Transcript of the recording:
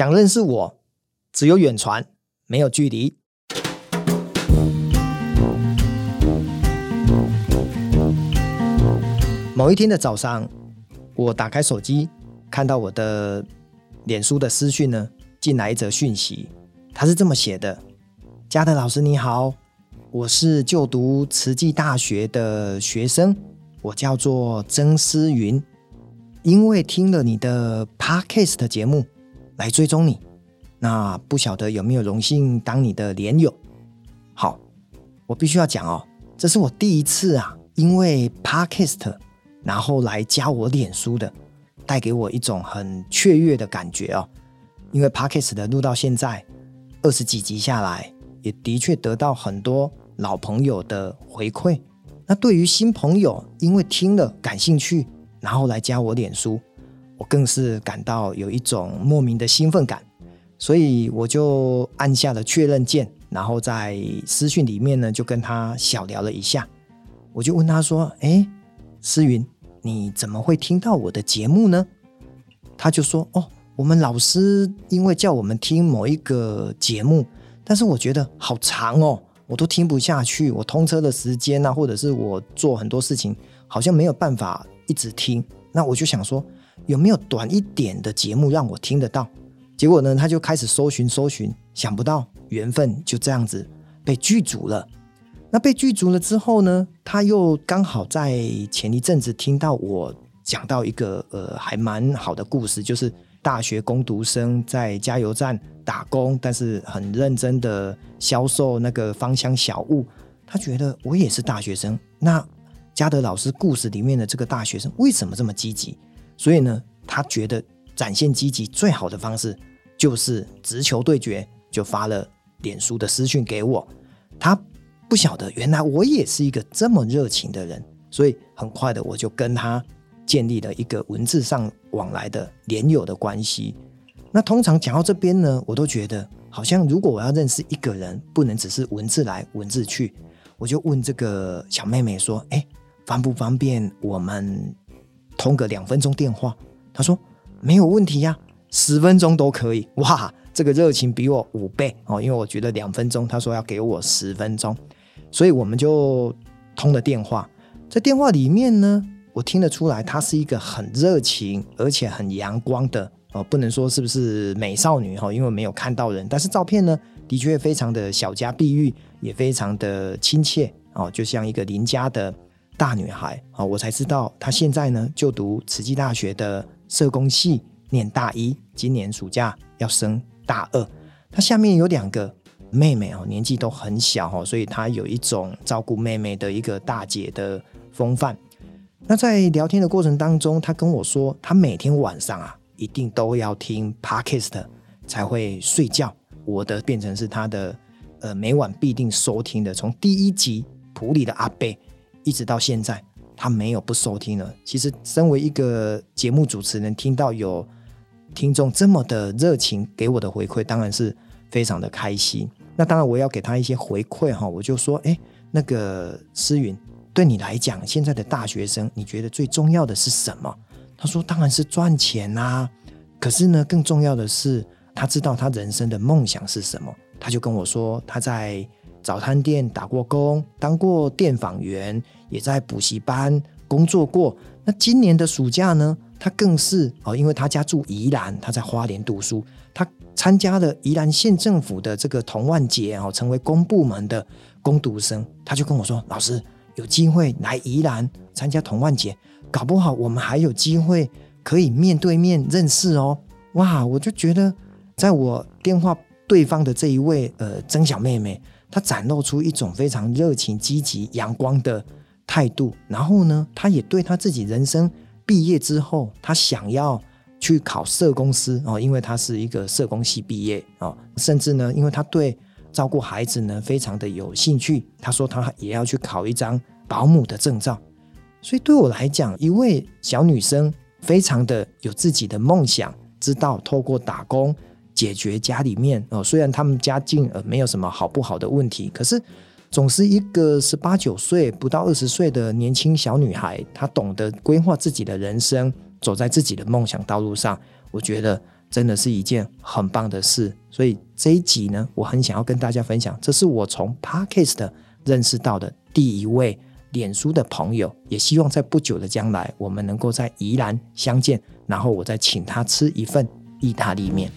想认识我，只有远传，没有距离。某一天的早上，我打开手机，看到我的脸书的私讯呢，进来一则讯息，他是这么写的：“嘉德老师你好，我是就读慈济大学的学生，我叫做曾思云，因为听了你的 Podcast 节目。”来追踪你，那不晓得有没有荣幸当你的连友？好，我必须要讲哦，这是我第一次啊，因为 Podcast 然后来加我脸书的，带给我一种很雀跃的感觉哦。因为 Podcast 的录到现在二十几集下来，也的确得到很多老朋友的回馈。那对于新朋友，因为听了感兴趣，然后来加我脸书。我更是感到有一种莫名的兴奋感，所以我就按下了确认键，然后在私讯里面呢就跟他小聊了一下。我就问他说：“哎，思云，你怎么会听到我的节目呢？”他就说：“哦，我们老师因为叫我们听某一个节目，但是我觉得好长哦，我都听不下去。我通车的时间啊，或者是我做很多事情，好像没有办法一直听。那我就想说。”有没有短一点的节目让我听得到？结果呢，他就开始搜寻搜寻，想不到缘分就这样子被剧组了。那被剧组了之后呢，他又刚好在前一阵子听到我讲到一个呃还蛮好的故事，就是大学工读生在加油站打工，但是很认真的销售那个芳香小物。他觉得我也是大学生，那嘉德老师故事里面的这个大学生为什么这么积极？所以呢，他觉得展现积极最好的方式就是直球对决，就发了脸书的私讯给我。他不晓得原来我也是一个这么热情的人，所以很快的我就跟他建立了一个文字上往来的连友的关系。那通常讲到这边呢，我都觉得好像如果我要认识一个人，不能只是文字来文字去，我就问这个小妹妹说：“哎，方不方便我们？”通个两分钟电话，他说没有问题呀，十分钟都可以。哇，这个热情比我五倍哦，因为我觉得两分钟，他说要给我十分钟，所以我们就通了电话。在电话里面呢，我听得出来，她是一个很热情而且很阳光的哦，不能说是不是美少女哈，因为没有看到人，但是照片呢，的确非常的小家碧玉，也非常的亲切哦，就像一个邻家的。大女孩啊，我才知道她现在呢就读慈济大学的社工系，念大一，今年暑假要升大二。她下面有两个妹妹哦，年纪都很小哦，所以她有一种照顾妹妹的一个大姐的风范。那在聊天的过程当中，她跟我说，她每天晚上啊一定都要听 Podcast 才会睡觉。我的变成是她的呃每晚必定收听的，从第一集普里的阿贝。一直到现在，他没有不收听了。其实，身为一个节目主持人，听到有听众这么的热情给我的回馈，当然是非常的开心。那当然，我要给他一些回馈哈，我就说，哎，那个思云，对你来讲，现在的大学生，你觉得最重要的是什么？他说，当然是赚钱啊。可是呢，更重要的是，他知道他人生的梦想是什么。他就跟我说，他在。早餐店打过工，当过电访员，也在补习班工作过。那今年的暑假呢，他更是哦，因为他家住宜兰，他在花莲读书，他参加了宜兰县政府的这个童万节哦，成为公部门的工读生。他就跟我说：“老师，有机会来宜兰参加童万节，搞不好我们还有机会可以面对面认识哦。”哇，我就觉得，在我电话对方的这一位呃曾小妹妹。他展露出一种非常热情、积极、阳光的态度，然后呢，他也对他自己人生毕业之后，他想要去考社工师哦，因为他是一个社工系毕业哦，甚至呢，因为他对照顾孩子呢非常的有兴趣，他说他也要去考一张保姆的证照。所以对我来讲，一位小女生非常的有自己的梦想，知道透过打工。解决家里面哦，虽然他们家境呃没有什么好不好的问题，可是总是一个十八九岁不到二十岁的年轻小女孩，她懂得规划自己的人生，走在自己的梦想道路上。我觉得真的是一件很棒的事。所以这一集呢，我很想要跟大家分享，这是我从 Podcast 认识到的第一位脸书的朋友，也希望在不久的将来，我们能够在宜兰相见，然后我再请他吃一份意大利面。